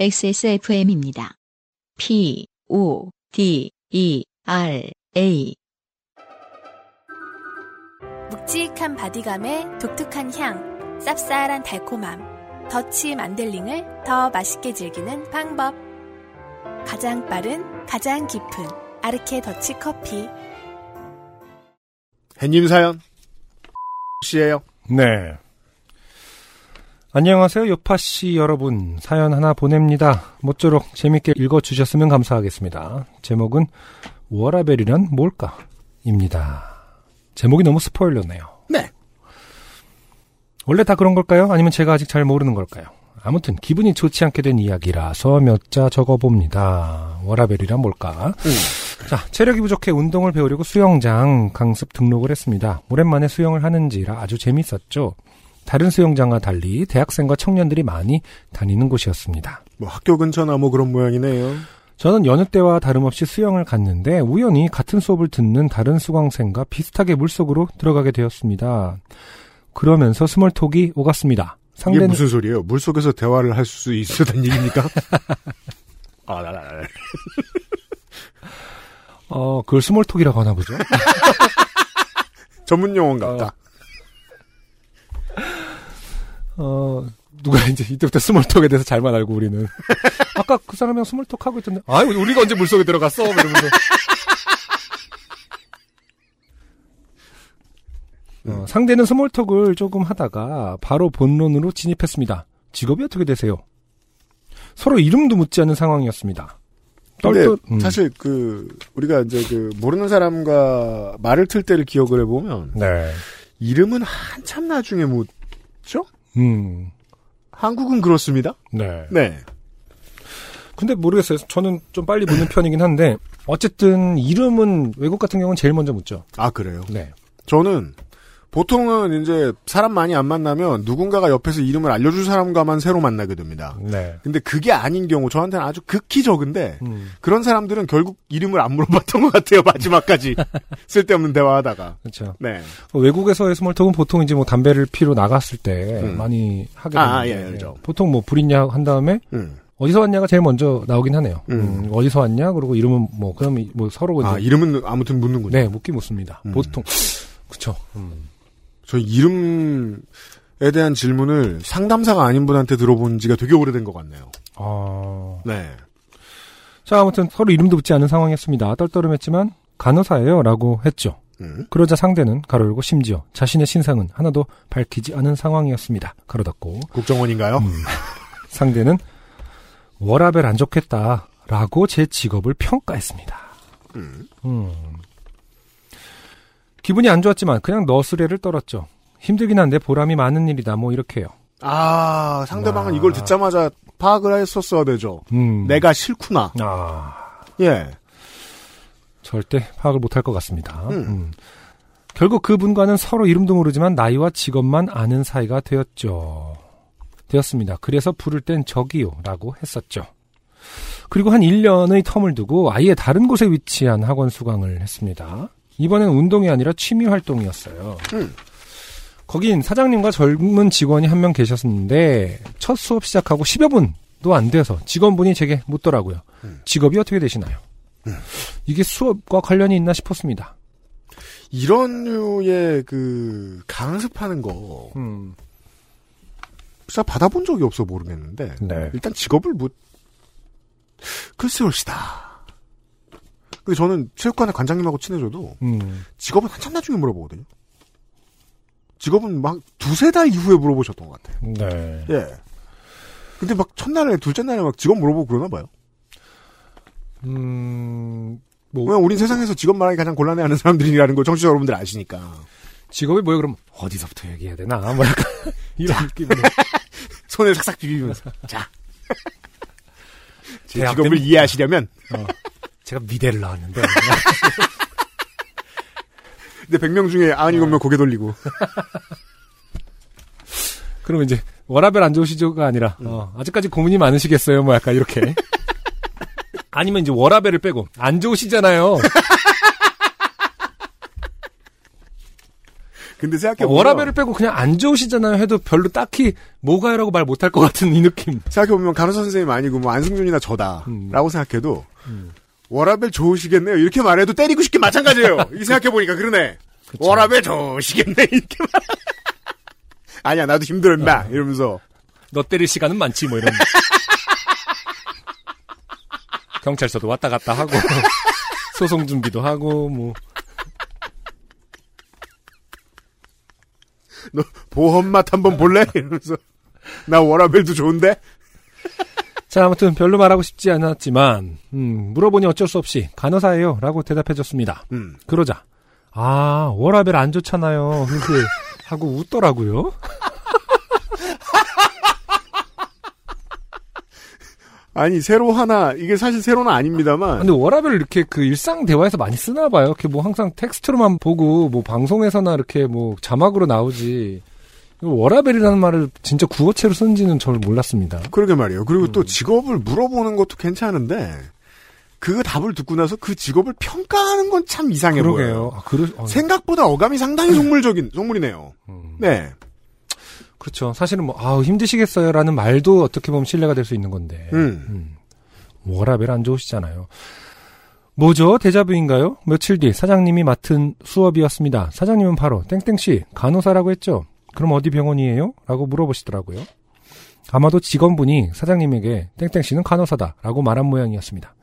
XSFM입니다. P, O, D, E, R, A. 묵직한 바디감에 독특한 향, 쌉쌀한 달콤함, 더치 만델링을 더 맛있게 즐기는 방법. 가장 빠른, 가장 깊은 아르케 더치 커피. 햇님 사연 씨예요. 네. 안녕하세요, 요파씨 여러분. 사연 하나 보냅니다. 모쪼록 재밌게 읽어주셨으면 감사하겠습니다. 제목은 워라벨이란 뭘까? 입니다. 제목이 너무 스포일러네요. 네. 원래 다 그런 걸까요? 아니면 제가 아직 잘 모르는 걸까요? 아무튼 기분이 좋지 않게 된 이야기라서 몇 자 적어봅니다. 워라벨이란 뭘까? 자, 체력이 부족해 운동을 배우려고 수영장 강습 등록을 했습니다. 오랜만에 수영을 하는지라 아주 재밌었죠. 다른 수영장과 달리 대학생과 청년들이 많이 다니는 곳이었습니다. 뭐 학교 근처나 뭐 그런 모양이네요. 저는 여느 때와 다름없이 수영을 갔는데 우연히 같은 수업을 듣는 다른 수강생과 비슷하게 물속으로 들어가게 되었습니다. 그러면서 small talk이 오갔습니다. 이게 상대는 무슨 소리예요? 물 속에서 대화를 할 수 있었단 얘기입니까? 아, 나, 나, 나. 어 그걸 small talk이라고 하나 보죠. 전문 용어 같다. 어 누가 이제 이때부터 small talk에 대해서 잘만 알고 우리는 아까 그 사람이랑 small talk 하고 있던데 아 우리가 언제 물속에 들어갔어 뭐 이러면서 어, 상대는 small talk을 조금 하다가 바로 본론으로 진입했습니다. 직업이 어떻게 되세요? 서로 이름도 묻지 않은 상황이었습니다. 근데 떨떠- 음. 사실 그 우리가 이제 그 모르는 사람과 말을 틀 때를 기억을 해보면 네. 이름은 한참 나중에 묻죠? 음. 한국은 그렇습니다. 네. 네. 근데 모르겠어요. 저는 좀 빨리 묻는 편이긴 한데 어쨌든 이름은 외국 같은 경우는 제일 먼저 묻죠. 아 그래요. 네. 저는 보통은 이제 사람 많이 안 만나면 누군가가 옆에서 이름을 알려줄 사람과만 새로 만나게 됩니다. 네. 근데 그게 아닌 경우 저한테는 아주 극히 적은데 음. 그런 사람들은 결국 이름을 안 물어봤던 것 같아요 마지막까지 쓸데없는 대화하다가 그렇죠. 네. 외국에서의 스몰톡은 보통 이제 뭐 담배를 피러 나갔을 때 음. 많이 하게 아, 되는데 예, 알죠. 보통 뭐 불있냐 한 다음에 음. 어디서 왔냐가 제일 먼저 나오긴 하네요. 음. 음, 어디서 왔냐 그리고 이름은 뭐 그럼 이- 뭐 서로 아 이름은 아무튼 묻는군요. 네 묻기 묻습니다. 음. 보통 그쵸. 음. 저 이름에 대한 질문을 상담사가 아닌 분한테 들어본 지가 되게 오래된 것 같네요. 아. 네. 자 아무튼 서로 이름도 묻지 않은 상황이었습니다. 떨떠름했지만 간호사예요 라고 했죠. 음. 그러자 상대는 가로 열고 심지어 자신의 신상은 하나도 밝히지 않은 상황이었습니다. 가로 닫고 국정원인가요? 음. 상대는 워라벨 안 좋겠다 라고 제 직업을 평가했습니다. 음. 음. 기분이 안 좋았지만 그냥 너스레를 떨었죠. 힘들긴 한데 보람이 많은 일이다 뭐 이렇게요. 아 상대방은 아. 이걸 듣자마자 파악을 했었어야 되죠. 음. 내가 싫구나. 아 예. 절대 파악을 못할 것 같습니다. 음. 음. 결국 그분과는 서로 이름도 모르지만 나이와 직업만 아는 사이가 되었죠. 되었습니다. 그래서 부를 땐 저기요라고 했었죠. 그리고 한 1년의 텀을 두고 아예 다른 곳에 위치한 학원 수강을 했습니다. 이번엔 운동이 아니라 취미 활동이었어요. 음. 거긴 사장님과 젊은 직원이 한 명 계셨는데 첫 수업 시작하고 10여 분도 안 돼서 직원분이 제게 묻더라고요. 음. 직업이 어떻게 되시나요? 이게 수업과 관련이 있나 싶었습니다. 이런 류의 그 강습하는 거 음. 진짜 받아본 적이 없어 모르겠는데 네. 일단 직업을 묻 글쎄올시다. 근데 저는 체육관의 관장님하고 친해져도 음. 직업은 한참 나중에 물어보거든요. 직업은 막 두세 달 이후에 물어보셨던 것 같아요. 네. 예. 근데 막 첫날에 둘째 날에 막 직업 물어보고 그러나 봐요. 음. 뭐 왜냐면 우린 세상에서 직업 말하기 가장 곤란해하는 사람들이라는 걸 청취자 여러분들 아시니까. 직업이 뭐예요? 그럼 어디서부터 얘기해야 되나? 뭐 약간 이런 느낌으로. 손을 삭삭 비비면서. 자. 제 직업을 이해하시려면 어. 제가 미대를 나왔는데 근데 100명 중에 97명 고개 돌리고. 그러면 이제 워라벨 안 좋으시죠가 아니라 어, 아직까지 고민이 많으시겠어요? 뭐 약간 이렇게. 아니면 이제 워라벨을 빼고 안 좋으시잖아요. 근데 어, 생각해보면 워라벨을 빼고 그냥 안 좋으시잖아요 해도 별로 딱히 뭐가요라고 말 못할 것 같은 이 느낌. 생각해보면 간호사 선생님 아니고 뭐 안승준이나 저다 음. 라고 생각해도 워라벨 좋으시겠네요. 이렇게 말해도 때리고 싶게 마찬가지예요. 이 생각해보니까 그러네. 그쵸. 워라벨 좋으시겠네 이렇게 말 아니야 나도 힘들어 임마. 이러면서. 너 때릴 시간은 많지 뭐 이런. 경찰서도 왔다 갔다 하고 소송 준비도 하고 뭐. 너 보험 맛 한번 볼래? 이러면서. 나 워라벨도 좋은데 자, 아무튼 별로 말하고 싶지 않았지만, 음, 물어보니 어쩔 수 없이 간호사예요. 라고 대답해줬습니다. 음. 그러자, 아, 워라벨 안 좋잖아요. 흐흐. 하고 웃더라고요. 아니 새로 하나 이게 사실 새로는 아닙니다만 근데 워라벨 이렇게 그 일상 대화에서 많이 쓰나 봐요. 이렇게 뭐 항상 텍스트로만 보고, 뭐 방송에서나 이렇게 뭐 자막으로 나오지. 워라벨이라는 말을 진짜 구어체로 쓰는지는 잘 몰랐습니다. 그러게 말이에요. 그리고 음. 또 직업을 물어보는 것도 괜찮은데 그 답을 듣고 나서 그 직업을 평가하는 건 참 이상해 보여요. 그러게요. 아, 그러, 어, 생각보다 어감이 상당히 속물적인 속물이네요. 음. 네. 그렇죠. 사실은 뭐, 아우, 힘드시겠어요. 라는 말도 어떻게 보면 신뢰가 될 수 있는 건데. 음. 음. 워라벨 안 좋으시잖아요. 뭐죠? 데자뷰인가요? 며칠 뒤 사장님이 맡은 수업이었습니다. 사장님은 바로 땡땡씨 간호사라고 했죠. 그럼 어디 병원이에요? 라고 물어보시더라고요. 아마도 직원분이 사장님에게 땡땡 씨는 간호사다라고 말한 모양이었습니다.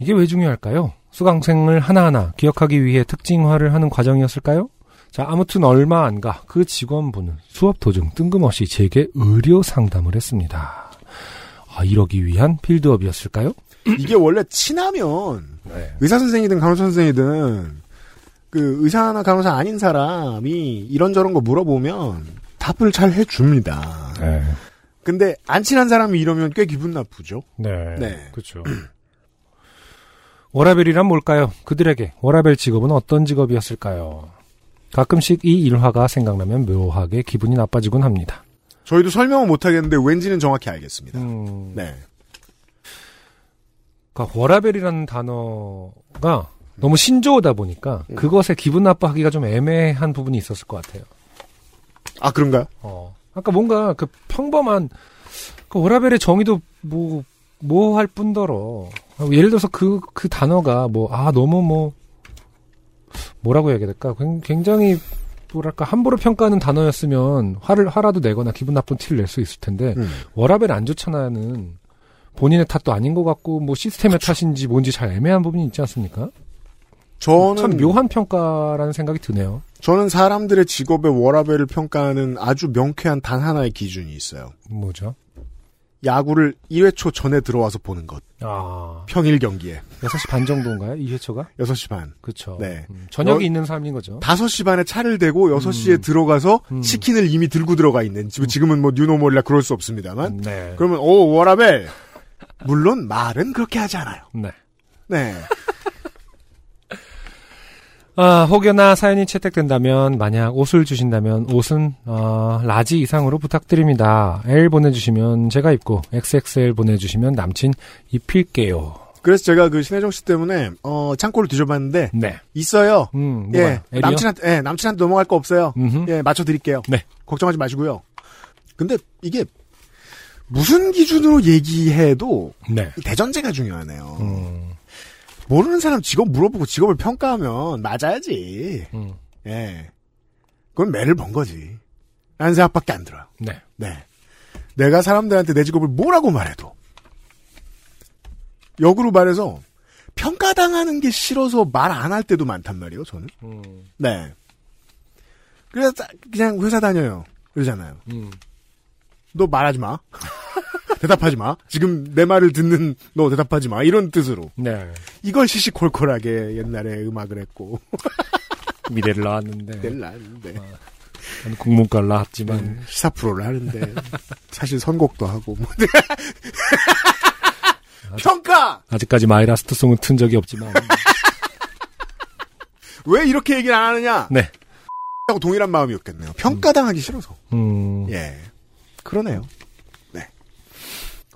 이게 왜 중요할까요? 수강생을 하나하나 기억하기 위해 특징화를 하는 과정이었을까요? 자, 아무튼 얼마 안 가 그 직원분은 수업 도중 뜬금없이 제게 의료 상담을 했습니다. 아, 이러기 위한 빌드업이었을까요? 이게 원래 친하면 네. 의사 선생이든 간호사 선생이든 그 의사나 간호사 아닌 사람이 이런저런 거 물어보면 답을 잘 해줍니다. 네. 근데 안 친한 사람이 이러면 꽤 기분 나쁘죠. 네. 네. 그렇죠. 워라벨이란 뭘까요? 그들에게 워라벨 직업은 어떤 직업이었을까요? 가끔씩 이 일화가 생각나면 묘하게 기분이 나빠지곤 합니다. 저희도 설명은 못하겠는데 왠지는 정확히 알겠습니다. 음, 네. 그러니까 워라벨이라는 단어가 너무 신조어다 보니까 음. 그것에 기분 나빠하기가 좀 애매한 부분이 있었을 것 같아요. 아 그런가요? 어. 아까 뭔가 그 평범한 그 워라벨의 정의도 뭐 뭐 할 뿐더러 예를 들어서 그그 단어가 뭐 아 너무 뭐 뭐라고 해야 될까 굉- 굉장히 뭐랄까 함부로 평가하는 단어였으면 화를 화라도 내거나 기분 나쁜 티를 낼 수 있을 텐데 음. 워라벨 안 좋잖아는 본인의 탓도 아닌 것 같고 뭐 시스템의 탓인지 뭔지 잘 애매한 부분이 있지 않습니까? 저는 참 묘한 평가라는 생각이 드네요. 저는 사람들의 직업의 워라벨을 평가하는 아주 명쾌한 단 하나의 기준이 있어요. 뭐죠? 야구를 1회 초 전에 들어와서 보는 것. 아 평일 경기에 6시 반 정도인가요? 2회 초가? 6시 반. 그렇죠. 네. 음, 저녁이 여- 있는 사람인 거죠. 5시 반에 차를 대고 6시에 음. 들어가서 음. 치킨을 이미 들고 들어가 있는 지금 지금은 뭐 new normal이라 그럴 수 없습니다만 네. 그러면 오 워라벨 물론 말은 그렇게 하지 않아요. 네. 네. 아, 혹여나 사연이 채택된다면, 만약 옷을 주신다면, 옷은, 어, large 이상으로 부탁드립니다. L 보내주시면 제가 입고, XXL 보내주시면 남친 입힐게요. 그래서 제가 그 신혜정 씨 때문에 어 창고를 뒤져봤는데 네. 있어요. 음, 예? L이요? 남친한테 예, 남친한테 넘어갈 거 없어요. 음흠. 예, 맞춰 드릴게요. 네. 걱정하지 마시고요. 근데 이게 무슨 기준으로 얘기해도 네. 이 대전제가 중요하네요. 음, 모르는 사람 직업 물어보고 직업을 평가하면 맞아야지. 음, 예. 그건 매를 번 거지. 라는 생각밖에 안 들어요. 네. 네. 내가 사람들한테 내 직업을 뭐라고 말해도 역으로 말해서 평가당하는 게 싫어서 말 안 할 때도 많단 말이에요, 저는. 음, 네. 그래서 딱 그냥 회사 다녀요. 그러잖아요. 음. 너 말하지 마. 대답하지 마. 지금 내 말을 듣는 너 대답하지 마. 이런 뜻으로. 네. 이걸 시시콜콜하게 옛날에 음악을 했고. 미대를 나왔는데, 늘 나는데. 저는 국문과를 나왔지만, 네, 시사 프로를 하는데. 사실 선곡도 하고. 뭐. 평가! 아직까지 my last song은 튼 적이 없지만, 왜 이렇게 얘기를 안 하느냐? 네. 하고 동일한 마음이었겠네요. 평가당하기 싫어서. 음, 예. 그러네요.